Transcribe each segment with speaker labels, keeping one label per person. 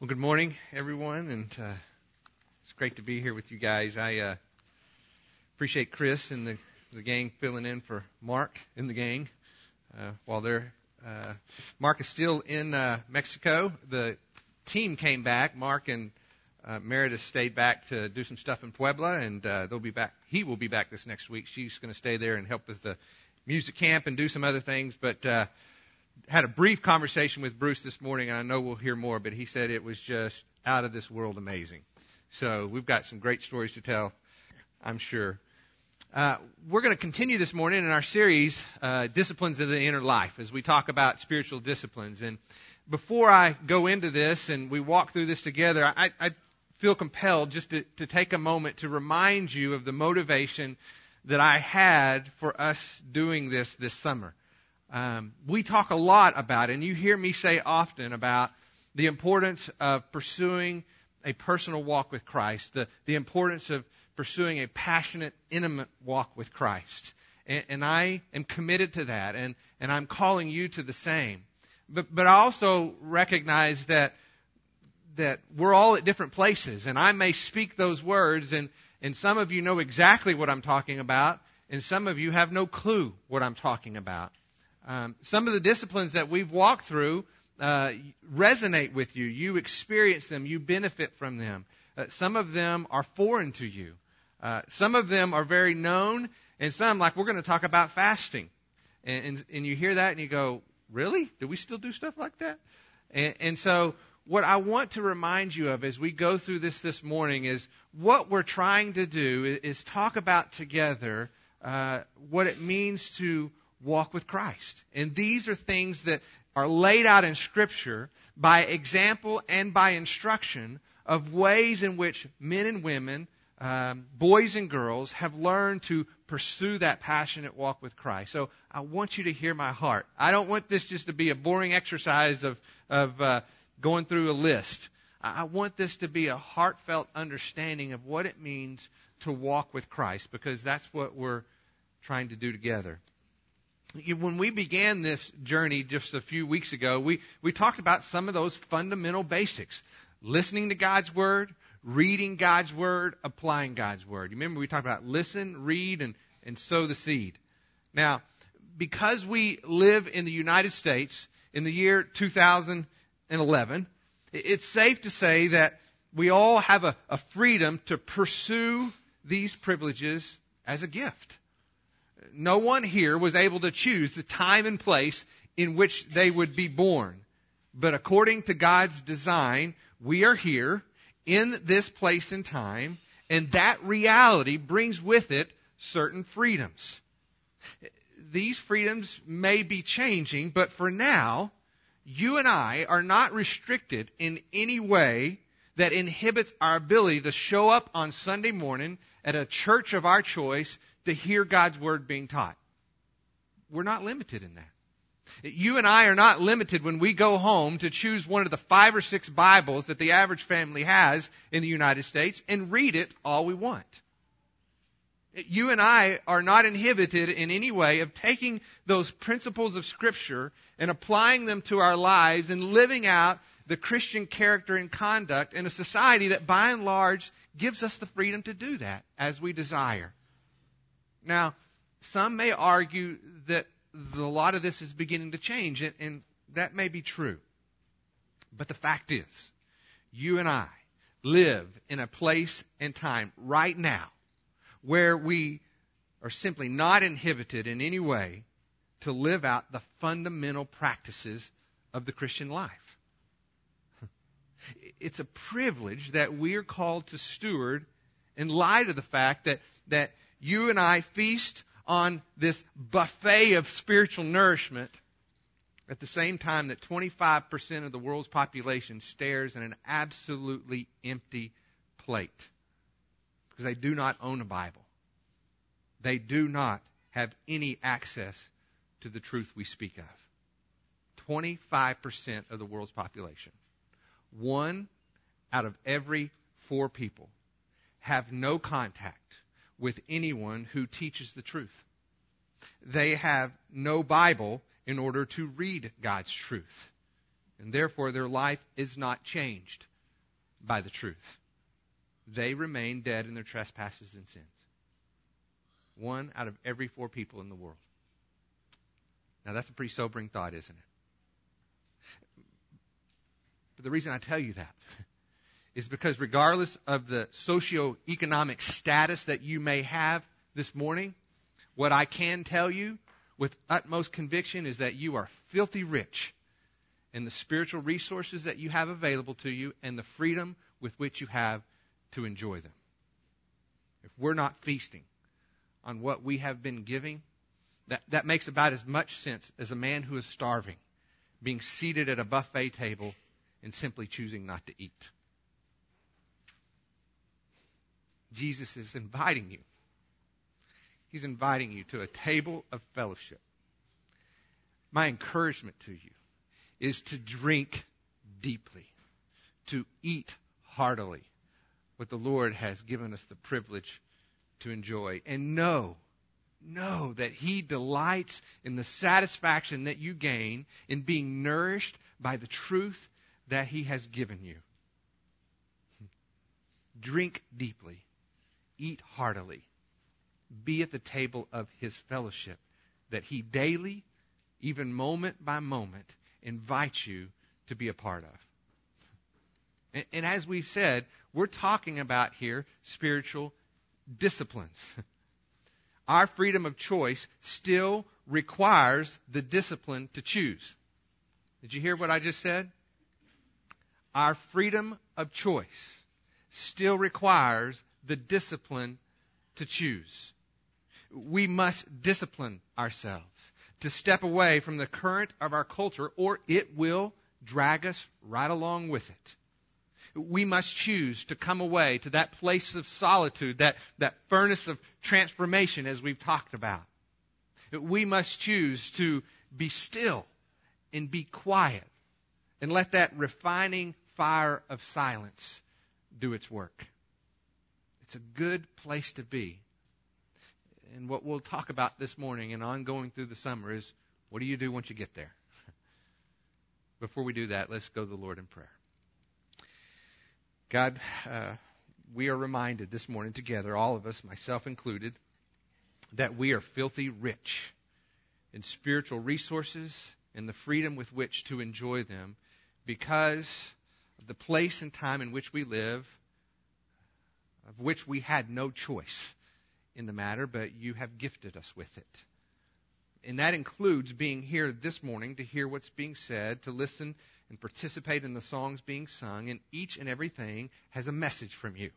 Speaker 1: Well, good morning, everyone, and uh, it's great to be here with you guys. I uh, appreciate Chris and the, the gang filling in for Mark in the gang uh, while they're. Uh, Mark is still in uh, Mexico. The team came back. Mark and uh, Meredith stayed back to do some stuff in Puebla, and uh, they'll be back. He will be back this next week. She's going to stay there and help with the music camp and do some other things, but. Uh, had a brief conversation with Bruce this morning, and I know we'll hear more, but he said it was just out of this world amazing. So we've got some great stories to tell, I'm sure. Uh, we're going to continue this morning in our series, uh, Disciplines of the Inner Life, as we talk about spiritual disciplines. And before I go into this and we walk through this together, I, I feel compelled just to, to take a moment to remind you of the motivation that I had for us doing this this summer. Um, we talk a lot about, and you hear me say often about the importance of pursuing a personal walk with Christ, the, the importance of pursuing a passionate, intimate walk with Christ. And, and I am committed to that, and, and I'm calling you to the same. But, but I also recognize that, that we're all at different places, and I may speak those words, and, and some of you know exactly what I'm talking about, and some of you have no clue what I'm talking about. Um, some of the disciplines that we've walked through uh, resonate with you. You experience them. You benefit from them. Uh, some of them are foreign to you. Uh, some of them are very known, and some, like we're going to talk about fasting. And, and, and, you hear that and you go, really? Do we still do stuff like that? And, and so, what I want to remind you of as we go through this this morning is what we're trying to do is, is talk about together uh, what it means to walk with Christ. And these are things that are laid out in Scripture by example and by instruction of ways in which men and women, um, boys and girls, have learned to pursue that passionate walk with Christ. So I want you to hear my heart. I don't want this just to be a boring exercise of, of uh, going through a list. I want this to be a heartfelt understanding of what it means to walk with Christ because that's what we're trying to do together when we began this journey just a few weeks ago, we, we talked about some of those fundamental basics listening to God's Word, reading God's Word, applying God's Word. You remember we talked about listen, read, and, and sow the seed. Now, because we live in the United States in the year 2011, it's safe to say that we all have a, a freedom to pursue these privileges as a gift no one here was able to choose the time and place in which they would be born. But according to God's design, we are here in this place and time, and that reality brings with it certain freedoms. These freedoms may be changing, but for now, you and I are not restricted in any way that inhibits our ability to show up on Sunday morning at a church of our choice to hear God's word being taught. We're not limited in that. You and I are not limited when we go home to choose one of the five or six Bibles that the average family has in the United States and read it all we want. You and I are not inhibited in any way of taking those principles of Scripture and applying them to our lives and living out the Christian character and conduct in a society that by and large gives us the freedom to do that as we desire. Now, some may argue that a lot of this is beginning to change, and, and that may be true. But the fact is, you and I live in a place and time right now where we are simply not inhibited in any way to live out the fundamental practices of the Christian life. It's a privilege that we are called to steward in light of the fact that, that you and I feast on this buffet of spiritual nourishment at the same time that 25% of the world's population stares at an absolutely empty plate because they do not own a Bible. They do not have any access to the truth we speak of. 25% of the world's population. One out of every four people have no contact with anyone who teaches the truth. They have no Bible in order to read God's truth. And therefore, their life is not changed by the truth. They remain dead in their trespasses and sins. One out of every four people in the world. Now, that's a pretty sobering thought, isn't it? But the reason I tell you that is because regardless of the socioeconomic status that you may have this morning, what I can tell you with utmost conviction is that you are filthy rich in the spiritual resources that you have available to you and the freedom with which you have to enjoy them. If we're not feasting on what we have been giving, that, that makes about as much sense as a man who is starving being seated at a buffet table and simply choosing not to eat. Jesus is inviting you. He's inviting you to a table of fellowship. My encouragement to you is to drink deeply, to eat heartily what the Lord has given us the privilege to enjoy. And know, know that He delights in the satisfaction that you gain in being nourished by the truth that He has given you. Drink deeply, eat heartily, be at the table of His fellowship that He daily, even moment by moment, invites you to be a part of. And, and as we've said, we're talking about here spiritual disciplines. Our freedom of choice still requires the discipline to choose. Did you hear what I just said? Our freedom of choice still requires the discipline to choose. We must discipline ourselves to step away from the current of our culture, or it will drag us right along with it we must choose to come away to that place of solitude, that, that furnace of transformation as we've talked about. We must choose to be still and be quiet and let that refining fire of silence do its work. It's a good place to be. And what we'll talk about this morning and ongoing through the summer is what do you do once you get there? Before we do that, let's go to the Lord in prayer. God, uh, we are reminded this morning together, all of us, myself included, that we are filthy rich in spiritual resources and the freedom with which to enjoy them because of the place and time in which we live, of which we had no choice in the matter, but you have gifted us with it. And that includes being here this morning to hear what's being said, to listen and participate in the songs being sung, and each and everything has a message from you.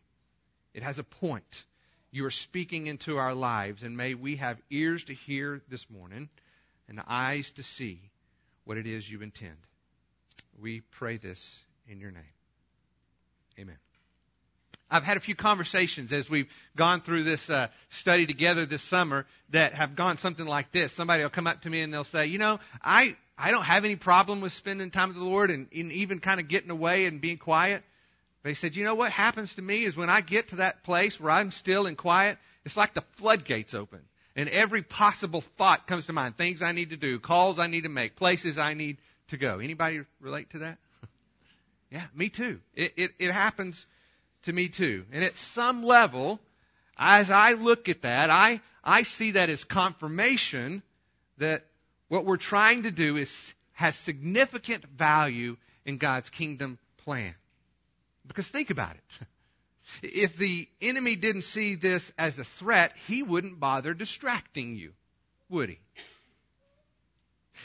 Speaker 1: It has a point. You are speaking into our lives, and may we have ears to hear this morning and eyes to see what it is you intend. We pray this in your name. Amen. I've had a few conversations as we've gone through this uh, study together this summer that have gone something like this. Somebody will come up to me and they'll say, "You know, I I don't have any problem with spending time with the Lord and, and even kind of getting away and being quiet." They said, "You know what happens to me is when I get to that place where I'm still and quiet, it's like the floodgates open." And every possible thought comes to mind. Things I need to do, calls I need to make, places I need to go. Anybody relate to that? yeah, me too. It, it, it happens to me too. And at some level, as I look at that, I, I see that as confirmation that what we're trying to do is, has significant value in God's kingdom plan. Because think about it. If the enemy didn't see this as a threat, he wouldn't bother distracting you, would he?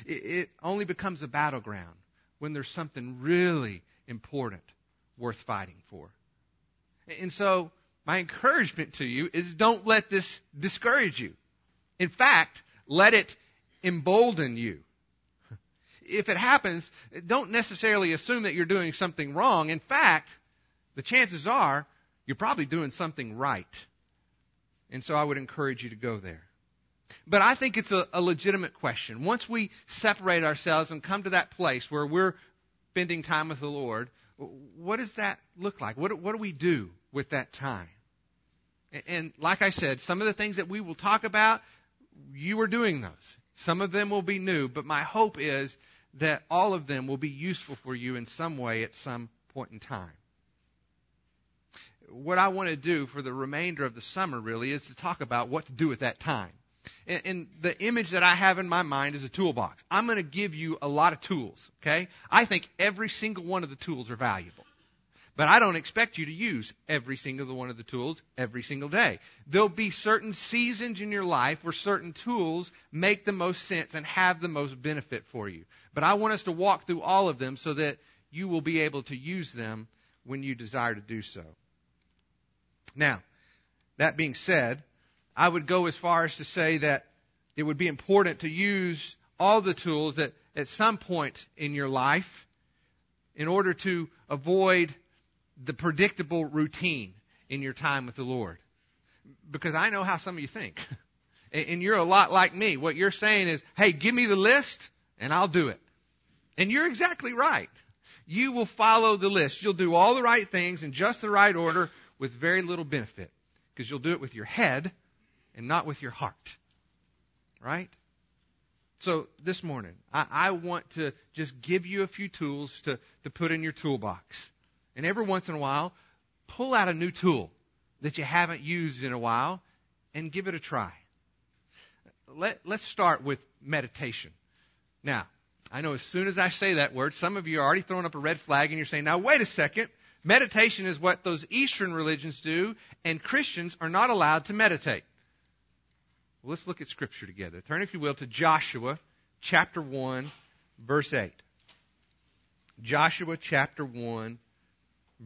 Speaker 1: It only becomes a battleground when there's something really important worth fighting for. And so, my encouragement to you is don't let this discourage you. In fact, let it embolden you. If it happens, don't necessarily assume that you're doing something wrong. In fact, the chances are you're probably doing something right. And so I would encourage you to go there. But I think it's a, a, legitimate question. Once we separate ourselves and come to that place where we're spending time with the Lord, what does that look like? What, what do we do with that time? And, and like I said, some of the things that we will talk about, you are doing those. Some of them will be new, but my hope is that all of them will be useful for you in some way at some point in time. what I want to do for the remainder of the summer really is to talk about what to do at that time. And, and the image that I have in my mind is a toolbox. I'm going to give you a lot of tools, okay? I think every single one of the tools are valuable. But I don't expect you to use every single one of the tools every single day. There'll be certain seasons in your life where certain tools make the most sense and have the most benefit for you. But I want us to walk through all of them so that you will be able to use them when you desire to do so. Now, that being said, I would go as far as to say that it would be important to use all the tools that at some point in your life in order to avoid the predictable routine in your time with the Lord. Because I know how some of you think. And you're a lot like me. What you're saying is, hey, give me the list and I'll do it. And you're exactly right. You will follow the list. You'll do all the right things in just the right order with very little benefit. Because you'll do it with your head and not with your heart. Right? So this morning, I, I want to just give you a few tools to, to put in your toolbox. And every once in a while, pull out a new tool that you haven't used in a while and give it a try. Let, let's start with meditation. Now, I know as soon as I say that word, some of you are already throwing up a red flag and you're saying, now wait a second. Meditation is what those Eastern religions do, and Christians are not allowed to meditate. Well, let's look at Scripture together. Turn, if you will, to Joshua chapter 1, verse 8. Joshua chapter 1,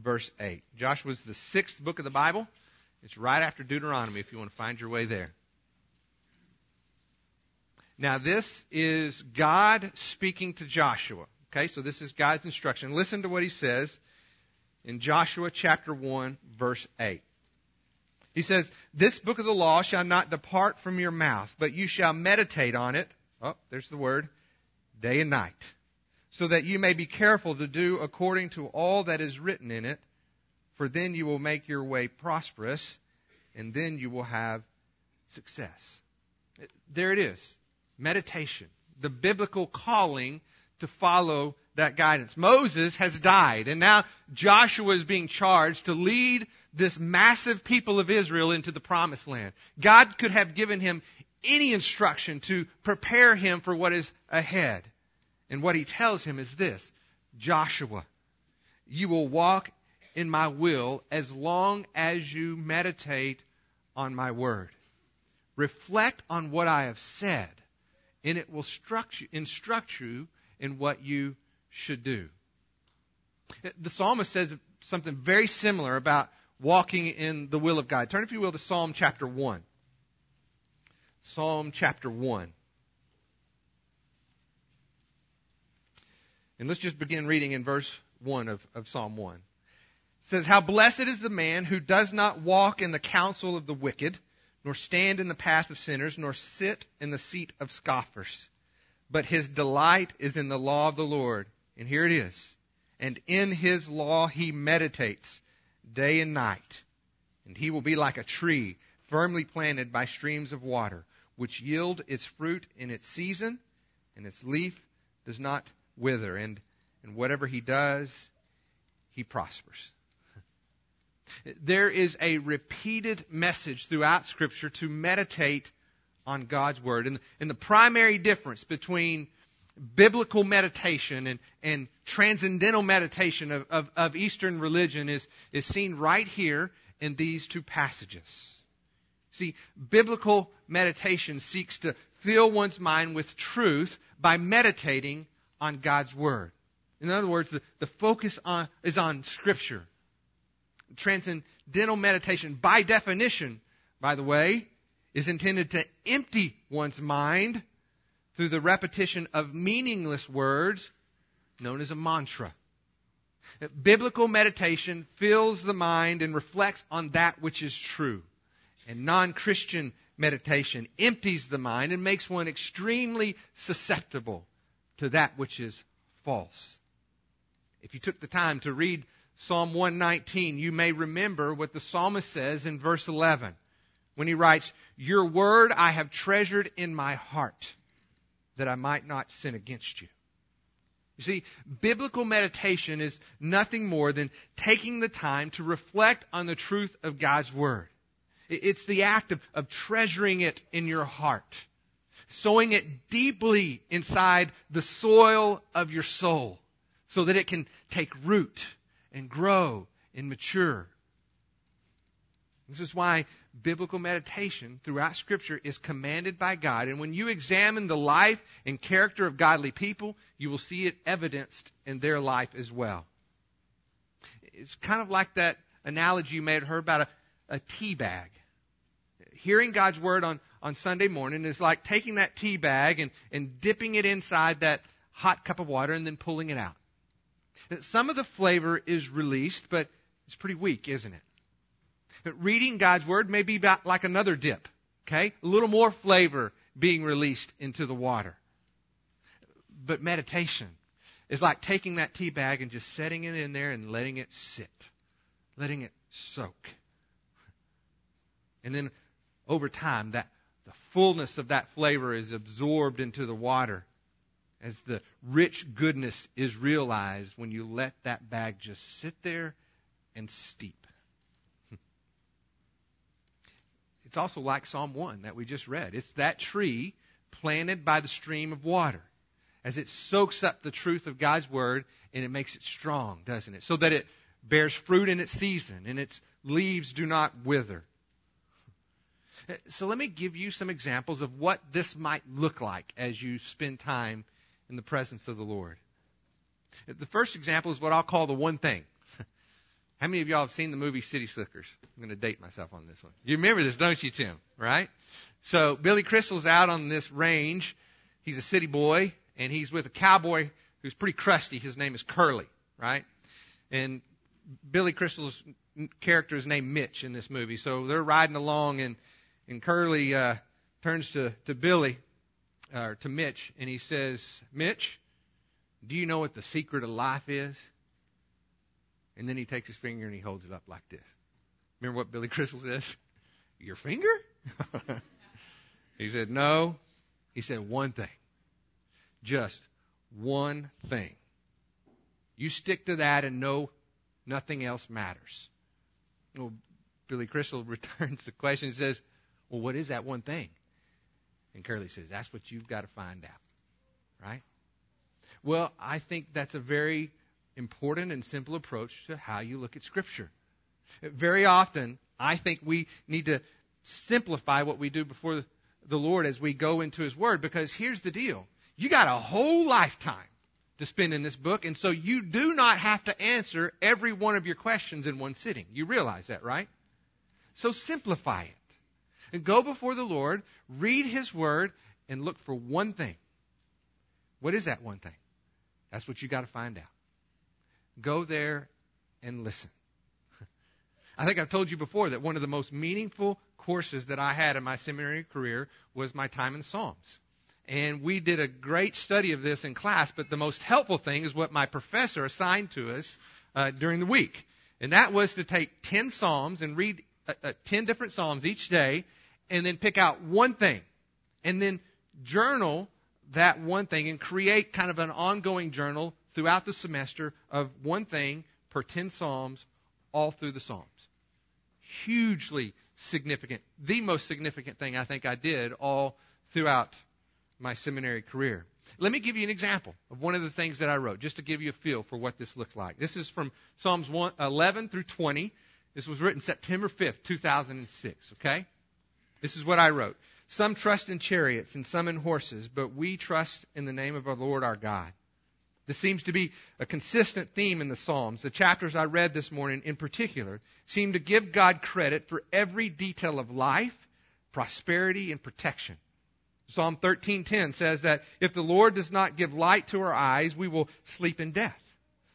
Speaker 1: verse 8. Joshua is the sixth book of the Bible. It's right after Deuteronomy if you want to find your way there. Now, this is God speaking to Joshua. Okay, so this is God's instruction. Listen to what he says in Joshua chapter 1, verse 8. He says, This book of the law shall not depart from your mouth, but you shall meditate on it. Oh, there's the word. Day and night so that you may be careful to do according to all that is written in it, for then you will make your way prosperous, and then you will have success. There it is meditation, the biblical calling to follow that guidance. Moses has died, and now Joshua is being charged to lead this massive people of Israel into the promised land. God could have given him any instruction to prepare him for what is ahead. And what he tells him is this Joshua, you will walk in my will as long as you meditate on my word. Reflect on what I have said, and it will instruct you in what you should do. The psalmist says something very similar about walking in the will of God. Turn, if you will, to Psalm chapter 1. Psalm chapter 1. And let's just begin reading in verse 1 of, of Psalm 1. It says, How blessed is the man who does not walk in the counsel of the wicked, nor stand in the path of sinners, nor sit in the seat of scoffers. But his delight is in the law of the Lord. And here it is. And in his law he meditates day and night. And he will be like a tree firmly planted by streams of water, which yield its fruit in its season, and its leaf does not wither, and, and whatever he does, he prospers. There is a repeated message throughout Scripture to meditate on God's Word. And, and the primary difference between biblical meditation and, and transcendental meditation of, of, of Eastern religion is, is seen right here in these two passages. See, biblical meditation seeks to fill one's mind with truth by meditating on God's Word. In other words, the, the focus on, is on Scripture. Transcendental meditation, by definition, by the way, is intended to empty one's mind through the repetition of meaningless words known as a mantra. Biblical meditation fills the mind and reflects on that which is true. And non Christian meditation empties the mind and makes one extremely susceptible to that which is false. If you took the time to read Psalm 119, you may remember what the psalmist says in verse 11 when he writes, Your word I have treasured in my heart that I might not sin against you. You see, biblical meditation is nothing more than taking the time to reflect on the truth of God's Word. It's the act of, of treasuring it in your heart, sowing it deeply inside the soil of your soul so that it can take root and grow and mature. This is why biblical meditation throughout Scripture is commanded by God. And when you examine the life and character of godly people, you will see it evidenced in their life as well. It's kind of like that analogy you may have heard about a, a tea bag. Hearing God's Word on, on Sunday morning is like taking that tea bag and, and dipping it inside that hot cup of water and then pulling it out. Some of the flavor is released, but it's pretty weak, isn't it? Reading God's Word may be like another dip, okay? A little more flavor being released into the water. But meditation is like taking that tea bag and just setting it in there and letting it sit, letting it soak. And then over time, that the fullness of that flavor is absorbed into the water as the rich goodness is realized when you let that bag just sit there and steep. It's also like Psalm 1 that we just read. It's that tree planted by the stream of water as it soaks up the truth of God's word and it makes it strong, doesn't it? So that it bears fruit in its season and its leaves do not wither. So let me give you some examples of what this might look like as you spend time in the presence of the Lord. The first example is what I'll call the one thing. How many of y'all have seen the movie City Slickers? I'm going to date myself on this one. You remember this, don't you, Tim? Right? So Billy Crystal's out on this range. He's a city boy, and he's with a cowboy who's pretty crusty. His name is Curly, right? And Billy Crystal's character is named Mitch in this movie. So they're riding along, and and Curly uh, turns to to Billy or to Mitch, and he says, Mitch, do you know what the secret of life is? And then he takes his finger and he holds it up like this. Remember what Billy Crystal says? Your finger? he said, No. He said, One thing. Just one thing. You stick to that and know nothing else matters. Well, Billy Crystal returns the question and says, Well, what is that one thing? And Curly says, That's what you've got to find out. Right? Well, I think that's a very important and simple approach to how you look at Scripture. Very often, I think we need to simplify what we do before the Lord as we go into His Word because here's the deal. You got a whole lifetime to spend in this book, and so you do not have to answer every one of your questions in one sitting. You realize that, right? So simplify it and go before the Lord, read His Word, and look for one thing. What is that one thing? That's what you got to find out. Go there and listen. I think I've told you before that one of the most meaningful courses that I had in my seminary career was my time in Psalms. And we did a great study of this in class, but the most helpful thing is what my professor assigned to us uh, during the week. And that was to take 10 Psalms and read uh, uh, 10 different Psalms each day and then pick out one thing and then journal that one thing and create kind of an ongoing journal throughout the semester of one thing per 10 Psalms all through the Psalms. Hugely significant. The most significant thing I think I did all throughout my seminary career. Let me give you an example of one of the things that I wrote, just to give you a feel for what this looks like. This is from Psalms 1, 11 through 20. This was written September 5th, 2006, okay? This is what I wrote. Some trust in chariots and some in horses, but we trust in the name of our Lord our God. This seems to be a consistent theme in the Psalms. The chapters I read this morning in particular seem to give God credit for every detail of life, prosperity, and protection. Psalm 13:10 says that if the Lord does not give light to our eyes, we will sleep in death.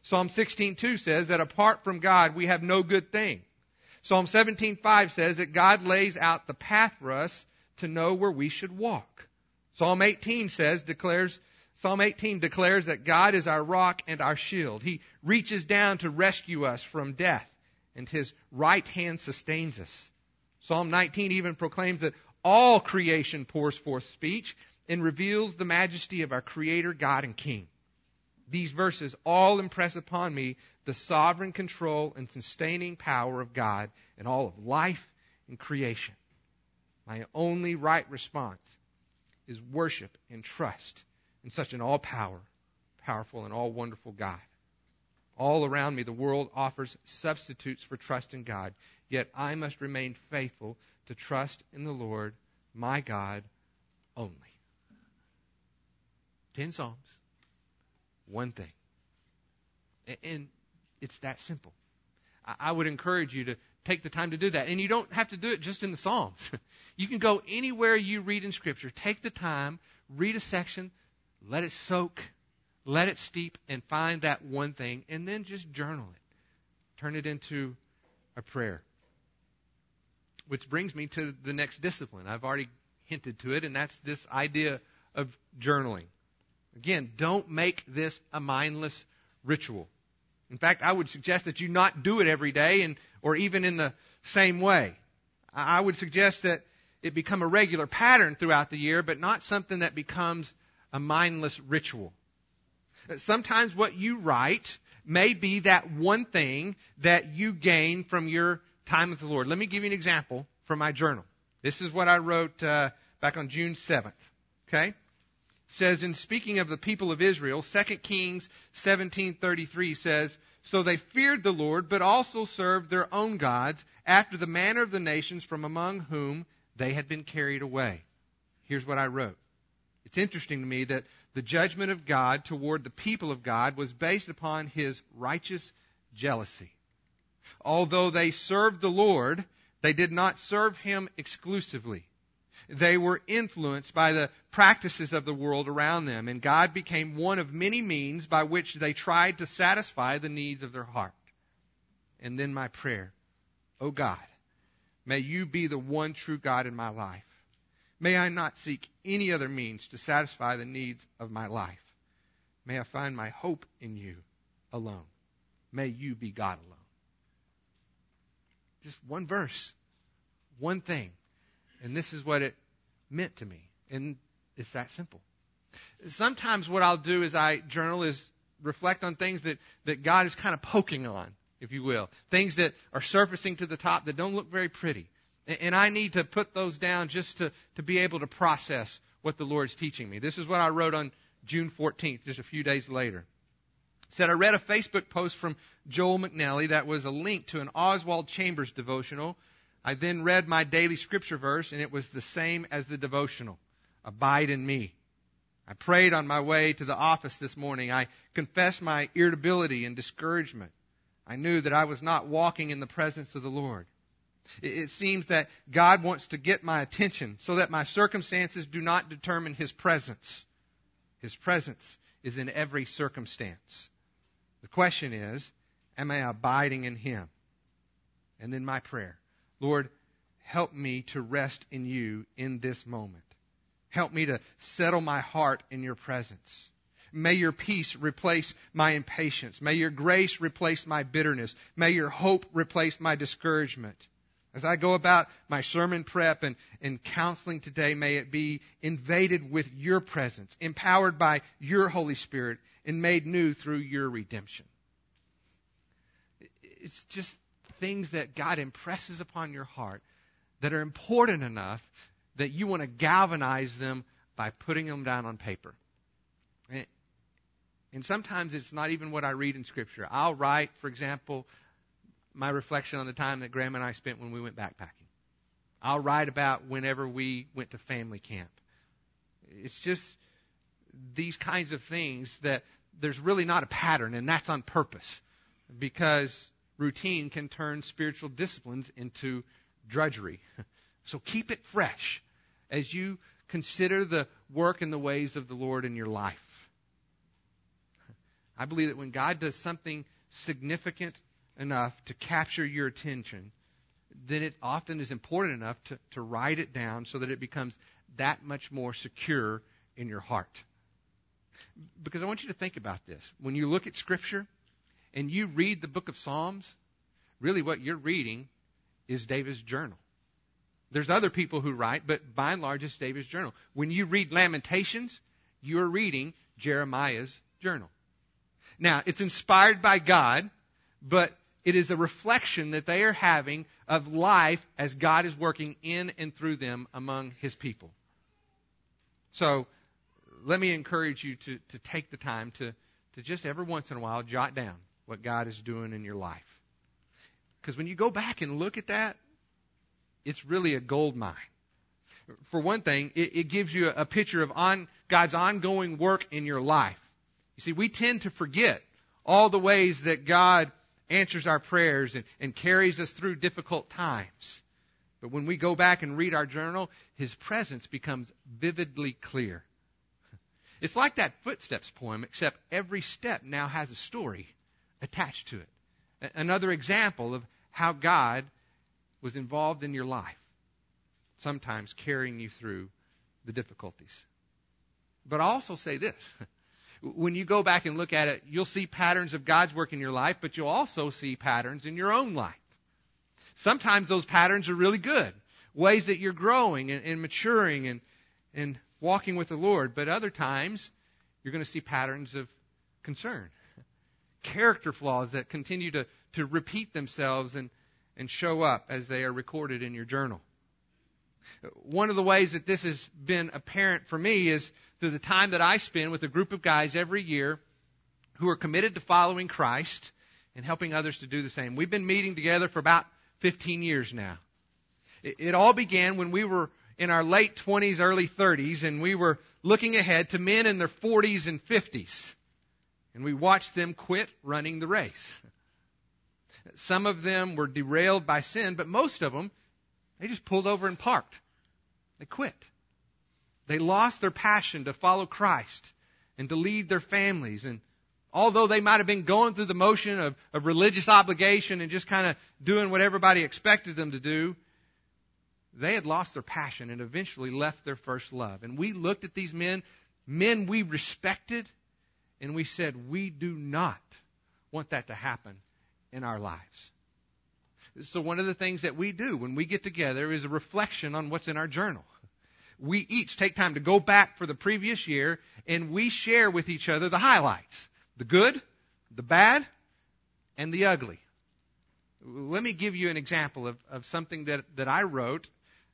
Speaker 1: Psalm 16:2 says that apart from God, we have no good thing. Psalm 17:5 says that God lays out the path for us to know where we should walk. Psalm 18 says declares Psalm 18 declares that God is our rock and our shield. He reaches down to rescue us from death, and his right hand sustains us. Psalm 19 even proclaims that all creation pours forth speech and reveals the majesty of our creator, God and King. These verses all impress upon me the sovereign control and sustaining power of God in all of life and creation. My only right response is worship and trust in such an all power, powerful, and all wonderful God. All around me, the world offers substitutes for trust in God, yet I must remain faithful to trust in the Lord, my God, only. Ten Psalms, one thing. And it's that simple. I would encourage you to take the time to do that. And you don't have to do it just in the Psalms. You can go anywhere you read in Scripture. Take the time, read a section, let it soak, let it steep, and find that one thing, and then just journal it. Turn it into a prayer. Which brings me to the next discipline. I've already hinted to it, and that's this idea of journaling. Again, don't make this a mindless ritual. In fact, I would suggest that you not do it every day and or even in the same way. I would suggest that it become a regular pattern throughout the year, but not something that becomes a mindless ritual. Sometimes what you write may be that one thing that you gain from your time with the Lord. Let me give you an example from my journal. This is what I wrote uh, back on June 7th. Okay? It says, in speaking of the people of Israel, 2 Kings 17.33 says, So they feared the Lord, but also served their own gods, after the manner of the nations from among whom they had been carried away. Here's what I wrote. It's interesting to me that the judgment of God toward the people of God was based upon his righteous jealousy. Although they served the Lord, they did not serve him exclusively. They were influenced by the practices of the world around them, and God became one of many means by which they tried to satisfy the needs of their heart. And then my prayer, Oh God, May you be the one true God in my life. May I not seek any other means to satisfy the needs of my life. May I find my hope in you alone. May you be God alone. Just one verse, one thing. And this is what it meant to me. And it's that simple. Sometimes what I'll do as I journal is reflect on things that, that God is kind of poking on if you will. Things that are surfacing to the top that don't look very pretty. And I need to put those down just to, to be able to process what the Lord's teaching me. This is what I wrote on June 14th, just a few days later. It said, I read a Facebook post from Joel McNally that was a link to an Oswald Chambers devotional. I then read my daily scripture verse, and it was the same as the devotional Abide in me. I prayed on my way to the office this morning. I confessed my irritability and discouragement. I knew that I was not walking in the presence of the Lord. It seems that God wants to get my attention so that my circumstances do not determine His presence. His presence is in every circumstance. The question is, am I abiding in Him? And then my prayer, Lord, help me to rest in you in this moment. Help me to settle my heart in your presence. May your peace replace my impatience. May your grace replace my bitterness. May your hope replace my discouragement. As I go about my sermon prep and, and counseling today, may it be invaded with your presence, empowered by your Holy Spirit, and made new through your redemption. It's just things that God impresses upon your heart that are important enough that you want to galvanize them by putting them down on paper. And sometimes it's not even what I read in Scripture. I'll write, for example, my reflection on the time that Graham and I spent when we went backpacking. I'll write about whenever we went to family camp. It's just these kinds of things that there's really not a pattern, and that's on purpose because routine can turn spiritual disciplines into drudgery. So keep it fresh as you consider the work and the ways of the Lord in your life. I believe that when God does something significant enough to capture your attention, then it often is important enough to, to write it down so that it becomes that much more secure in your heart. Because I want you to think about this. When you look at Scripture and you read the book of Psalms, really what you're reading is David's journal. There's other people who write, but by and large, it's David's journal. When you read Lamentations, you're reading Jeremiah's journal. Now, it's inspired by God, but it is a reflection that they are having of life as God is working in and through them among His people. So, let me encourage you to, to take the time to, to just every once in a while jot down what God is doing in your life. Because when you go back and look at that, it's really a gold mine. For one thing, it, it gives you a, picture of on, God's ongoing work in your life. You see, we tend to forget all the ways that God answers our prayers and, and carries us through difficult times. But when we go back and read our journal, His presence becomes vividly clear. It's like that footsteps poem, except every step now has a story attached to it. Another example of how God was involved in your life, sometimes carrying you through the difficulties. But I'll also say this when you go back and look at it, you'll see patterns of God's work in your life, but you'll also see patterns in your own life. Sometimes those patterns are really good, ways that you're growing and, and maturing and, and walking with the Lord. But other times, you're going to see patterns of concern, character flaws that continue to, to repeat themselves and, and show up as they are recorded in your journal. One of the ways that this has been apparent for me is through the time that I spend with a group of guys every year who are committed to following Christ and helping others to do the same. We've been meeting together for about 15 years now. It, it all began when we were in our late 20s, early 30s, and we were looking ahead to men in their 40s and 50s. And we watched them quit running the race. Some of them were derailed by sin, but most of them, they just pulled over and parked. They quit. They lost their passion to follow Christ and to lead their families. And although they might have been going through the motion of, of religious obligation and just kind of doing what everybody expected them to do, they had lost their passion and eventually left their first love. And we looked at these men, men we respected, and we said, we do not want that to happen in our lives. So one of the things that we do when we get together is a reflection on what's in our journal we each take time to go back for the previous year and we share with each other the highlights the good, the bad, and the ugly. Let me give you an example of, of something that, that I wrote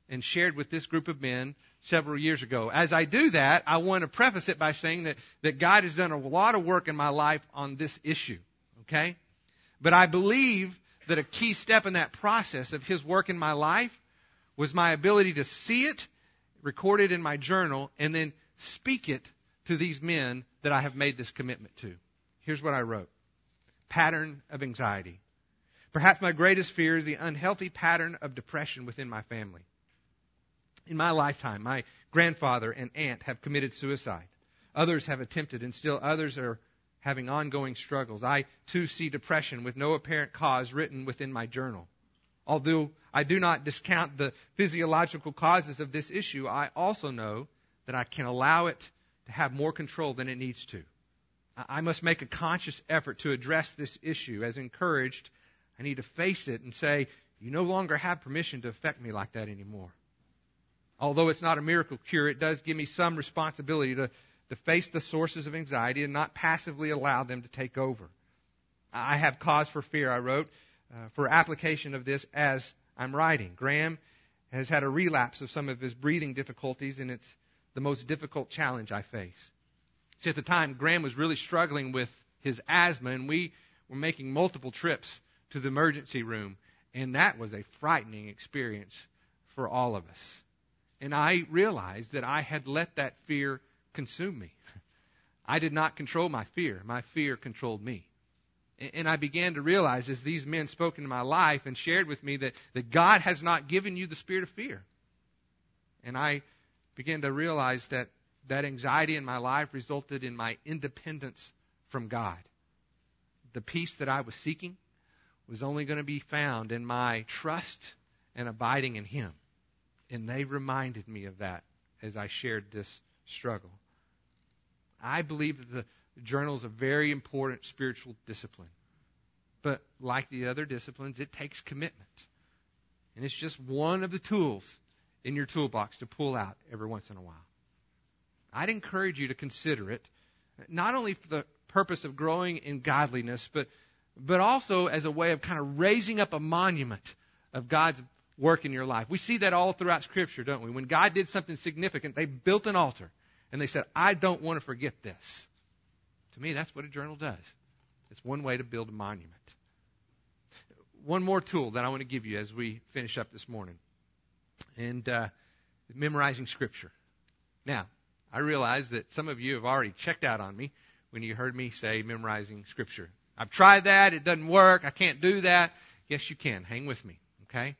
Speaker 1: and shared with this group of men several years ago. As I do that, I want to preface it by saying that, that God has done a lot of work in my life on this issue. Okay? But I believe that a key step in that process of His work in my life was my ability to see it record it in my journal, and then speak it to these men that I have made this commitment to. Here's what I wrote Pattern of anxiety. Perhaps my greatest fear is the unhealthy pattern of depression within my family. In my lifetime, my grandfather and aunt have committed suicide. Others have attempted, and still others are having ongoing struggles. I too see depression with no apparent cause written within my journal. Although I do not discount the physiological causes of this issue, I also know that I can allow it to have more control than it needs to. I must make a conscious effort to address this issue. As encouraged, I need to face it and say, You no longer have permission to affect me like that anymore. Although it's not a miracle cure, it does give me some responsibility to, to face the sources of anxiety and not passively allow them to take over. I have cause for fear, I wrote, uh, for application of this as I'm writing. Graham has had a relapse of some of his breathing difficulties, and it's the most difficult challenge I face. See, at the time, Graham was really struggling with his asthma, and we were making multiple trips to the emergency room, and that was a frightening experience for all of us. And I realized that I had let that fear consume me. I did not control my fear, my fear controlled me. And I began to realize as these men spoke into my life and shared with me that, that God has not given you the spirit of fear. And I began to realize that that anxiety in my life resulted in my independence from God. The peace that I was seeking was only going to be found in my trust and abiding in Him. And they reminded me of that as I shared this struggle. I believe that the journal is a very important spiritual discipline. But like the other disciplines, it takes commitment. And it's just one of the tools in your toolbox to pull out every once in a while. I'd encourage you to consider it not only for the purpose of growing in godliness, but, but also as a way of kind of raising up a monument of God's work in your life. We see that all throughout Scripture, don't we? When God did something significant, they built an altar and they said, I don't want to forget this. To me, that's what a journal does. It's one way to build a monument. One more tool that I want to give you as we finish up this morning, and uh, memorizing Scripture. Now, I realize that some of you have already checked out on me when you heard me say memorizing Scripture. I've tried that, it doesn't work, I can't do that. Yes, you can. Hang with me, okay?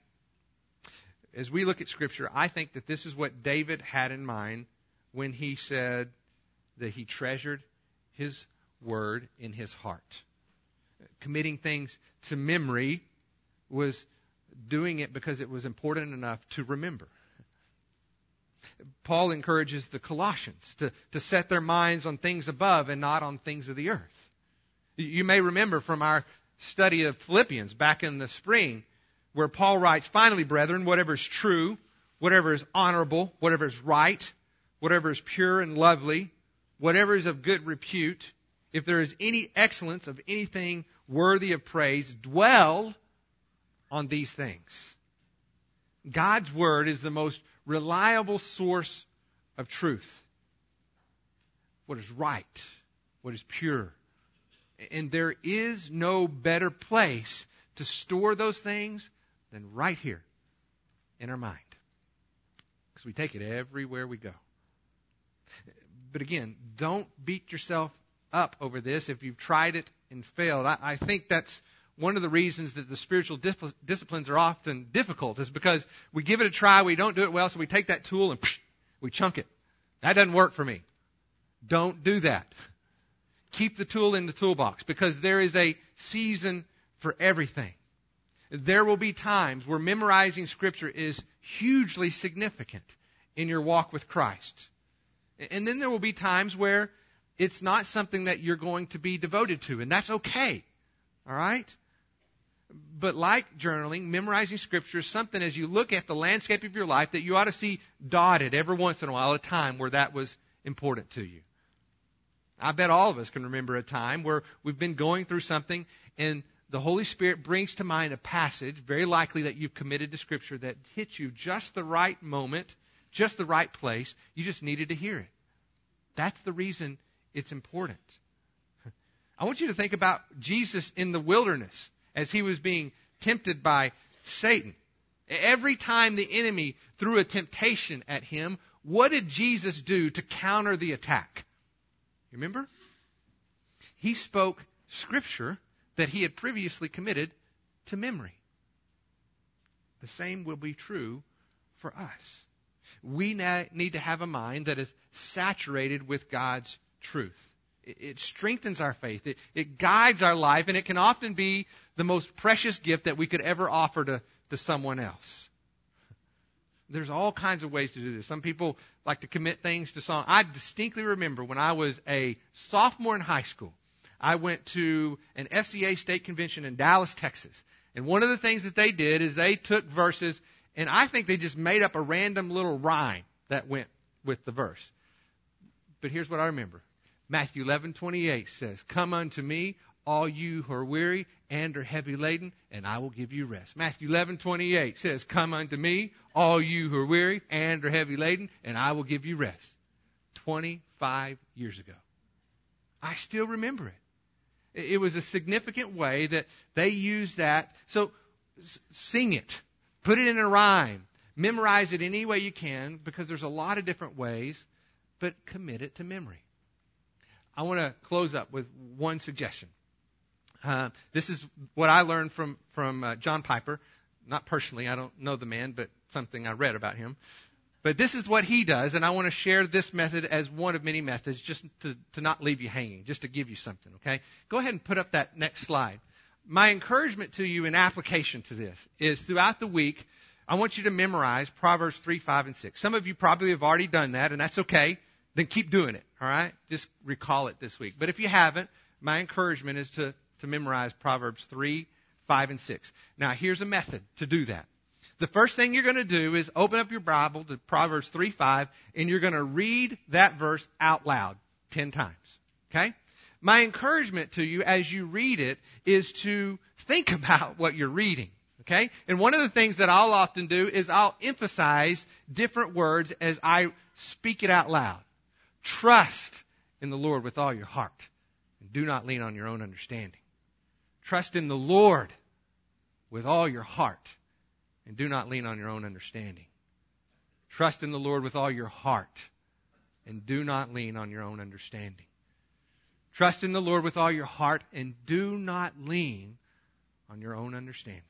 Speaker 1: As we look at Scripture, I think that this is what David had in mind when he said that he treasured his word in his heart. Committing things to memory was doing it because it was important enough to remember. Paul encourages the Colossians to, to set their minds on things above and not on things of the earth. You may remember from our study of Philippians back in the spring where Paul writes, Finally, brethren, whatever is true, whatever is honorable, whatever is right, whatever is pure and lovely, whatever is of good repute, if there is any excellence of anything worthy of praise, dwell on these things. God's Word is the most reliable source of truth. What is right, what is pure. And there is no better place to store those things than right here in our mind. Because we take it everywhere we go. But again, don't beat yourself up over this if you've tried it and failed. I, I think that's one of the reasons that the spiritual dif- disciplines are often difficult is because we give it a try, we don't do it well, so we take that tool and psh, we chunk it. That doesn't work for me. Don't do that. Keep the tool in the toolbox because there is a season for everything. There will be times where memorizing Scripture is hugely significant in your walk with Christ. And then there will be times where it's not something that you're going to be devoted to, and that's okay. All right? But like journaling, memorizing scripture is something as you look at the landscape of your life that you ought to see dotted every once in a while, a time where that was important to you. I bet all of us can remember a time where we've been going through something and the Holy Spirit brings to mind a passage, very likely that you've committed to Scripture, that hits you just the right moment, just the right place. You just needed to hear it. That's the reason it's important. I want you to think about Jesus in the wilderness as he was being tempted by Satan. Every time the enemy threw a temptation at him, what did Jesus do to counter the attack? You remember? He spoke scripture that he had previously committed to memory. The same will be true for us. We need to have a mind that is saturated with God's truth. It strengthens our faith. It, it guides our life, and it can often be the most precious gift that we could ever offer to, to someone else. There's all kinds of ways to do this. Some people like to commit things to song. I distinctly remember when I was a sophomore in high school, I went to an FCA state convention in Dallas, Texas. And one of the things that they did is they took verses, and I think they just made up a random little rhyme that went with the verse. But here's what I remember Matthew 11:28 says, "Come unto me, all you who are weary and are heavy laden, and I will give you rest." Matthew 11:28 says, "Come unto me, all you who are weary and are heavy laden, and I will give you rest." 25 years ago. I still remember it. It was a significant way that they used that. So sing it. Put it in a rhyme. Memorize it any way you can because there's a lot of different ways, but commit it to memory. I want to close up with one suggestion. Uh, this is what I learned from from uh, John Piper. Not personally, I don't know the man, but something I read about him. But this is what he does, and I want to share this method as one of many methods, just to, to not leave you hanging, just to give you something. Okay, go ahead and put up that next slide. My encouragement to you in application to this is throughout the week, I want you to memorize Proverbs 3, 5, and 6. Some of you probably have already done that, and that's okay then keep doing it, all right? Just recall it this week. But if you haven't, my encouragement is to, to memorize Proverbs 3, 5, and 6. Now, here's a method to do that. The first thing you're going to do is open up your Bible to Proverbs 3, 5, and you're going to read that verse out loud 10 times. Okay? My encouragement to you as you read it is to think about what you're reading. Okay? And one of the things that I'll often do is I'll emphasize different words as I speak it out loud. Trust in the Lord with all your heart. And do not lean on your own understanding. Trust in the Lord with all your heart. And do not lean on your own understanding. Trust in the Lord with all your heart. And do not lean on your own understanding. Trust in the Lord with all your heart. And do not lean on your own understanding.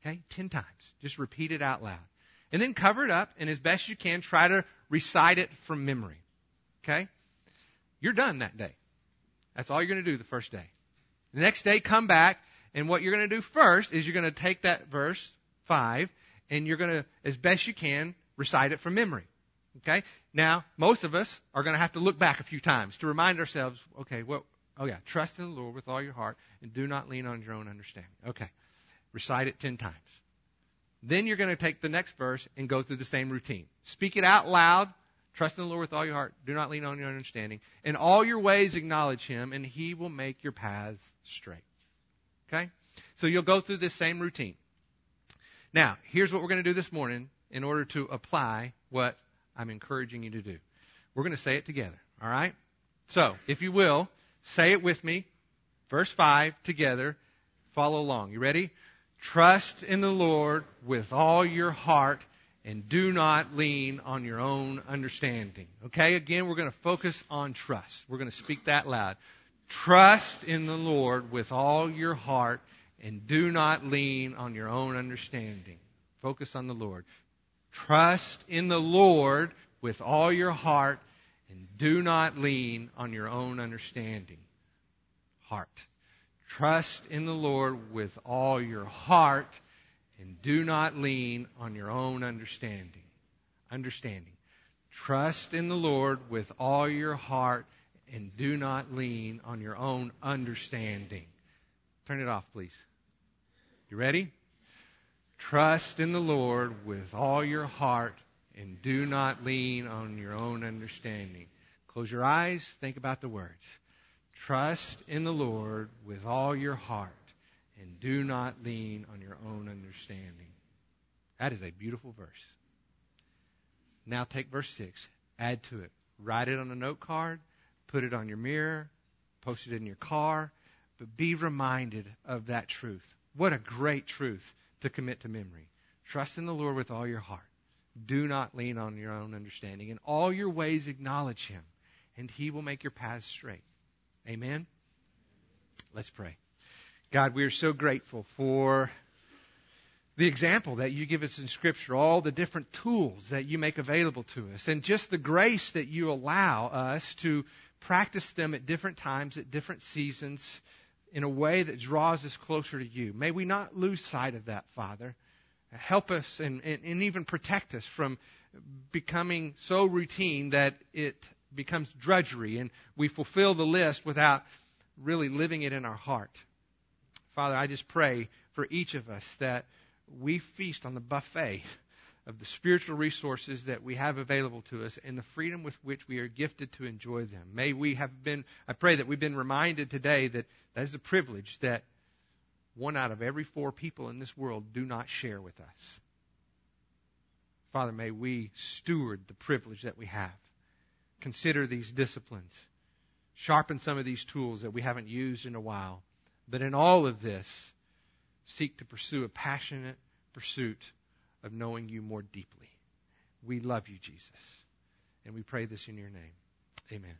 Speaker 1: Okay? Ten times. Just repeat it out loud. And then cover it up, and as best you can, try to recite it from memory. Okay? You're done that day. That's all you're going to do the first day. The next day, come back, and what you're going to do first is you're going to take that verse 5, and you're going to, as best you can, recite it from memory. Okay? Now, most of us are going to have to look back a few times to remind ourselves, okay, well, oh yeah, trust in the Lord with all your heart, and do not lean on your own understanding. Okay. Recite it 10 times. Then you're going to take the next verse and go through the same routine. Speak it out loud. Trust in the Lord with all your heart. Do not lean on your understanding. In all your ways, acknowledge Him, and He will make your paths straight. Okay? So you'll go through this same routine. Now, here's what we're going to do this morning in order to apply what I'm encouraging you to do. We're going to say it together. All right? So, if you will, say it with me. Verse 5 together. Follow along. You ready? Trust in the Lord with all your heart and do not lean on your own understanding. Okay, again, we're going to focus on trust. We're going to speak that loud. Trust in the Lord with all your heart and do not lean on your own understanding. Focus on the Lord. Trust in the Lord with all your heart and do not lean on your own understanding. Heart. Trust in the Lord with all your heart and do not lean on your own understanding. Understanding. Trust in the Lord with all your heart and do not lean on your own understanding. Turn it off, please. You ready? Trust in the Lord with all your heart and do not lean on your own understanding. Close your eyes, think about the words. Trust in the Lord with all your heart and do not lean on your own understanding. That is a beautiful verse. Now take verse 6, add to it. Write it on a note card, put it on your mirror, post it in your car, but be reminded of that truth. What a great truth to commit to memory. Trust in the Lord with all your heart. Do not lean on your own understanding. In all your ways, acknowledge Him, and He will make your paths straight. Amen? Let's pray. God, we are so grateful for the example that you give us in Scripture, all the different tools that you make available to us, and just the grace that you allow us to practice them at different times, at different seasons, in a way that draws us closer to you. May we not lose sight of that, Father. Help us and, and, and even protect us from becoming so routine that it becomes drudgery and we fulfill the list without really living it in our heart. Father, I just pray for each of us that we feast on the buffet of the spiritual resources that we have available to us and the freedom with which we are gifted to enjoy them. May we have been, I pray that we've been reminded today that that is a privilege that one out of every four people in this world do not share with us. Father, may we steward the privilege that we have consider these disciplines, sharpen some of these tools that we haven't used in a while. But in all of this, seek to pursue a passionate pursuit of knowing you more deeply. We love you, Jesus. And we pray this in your name. Amen.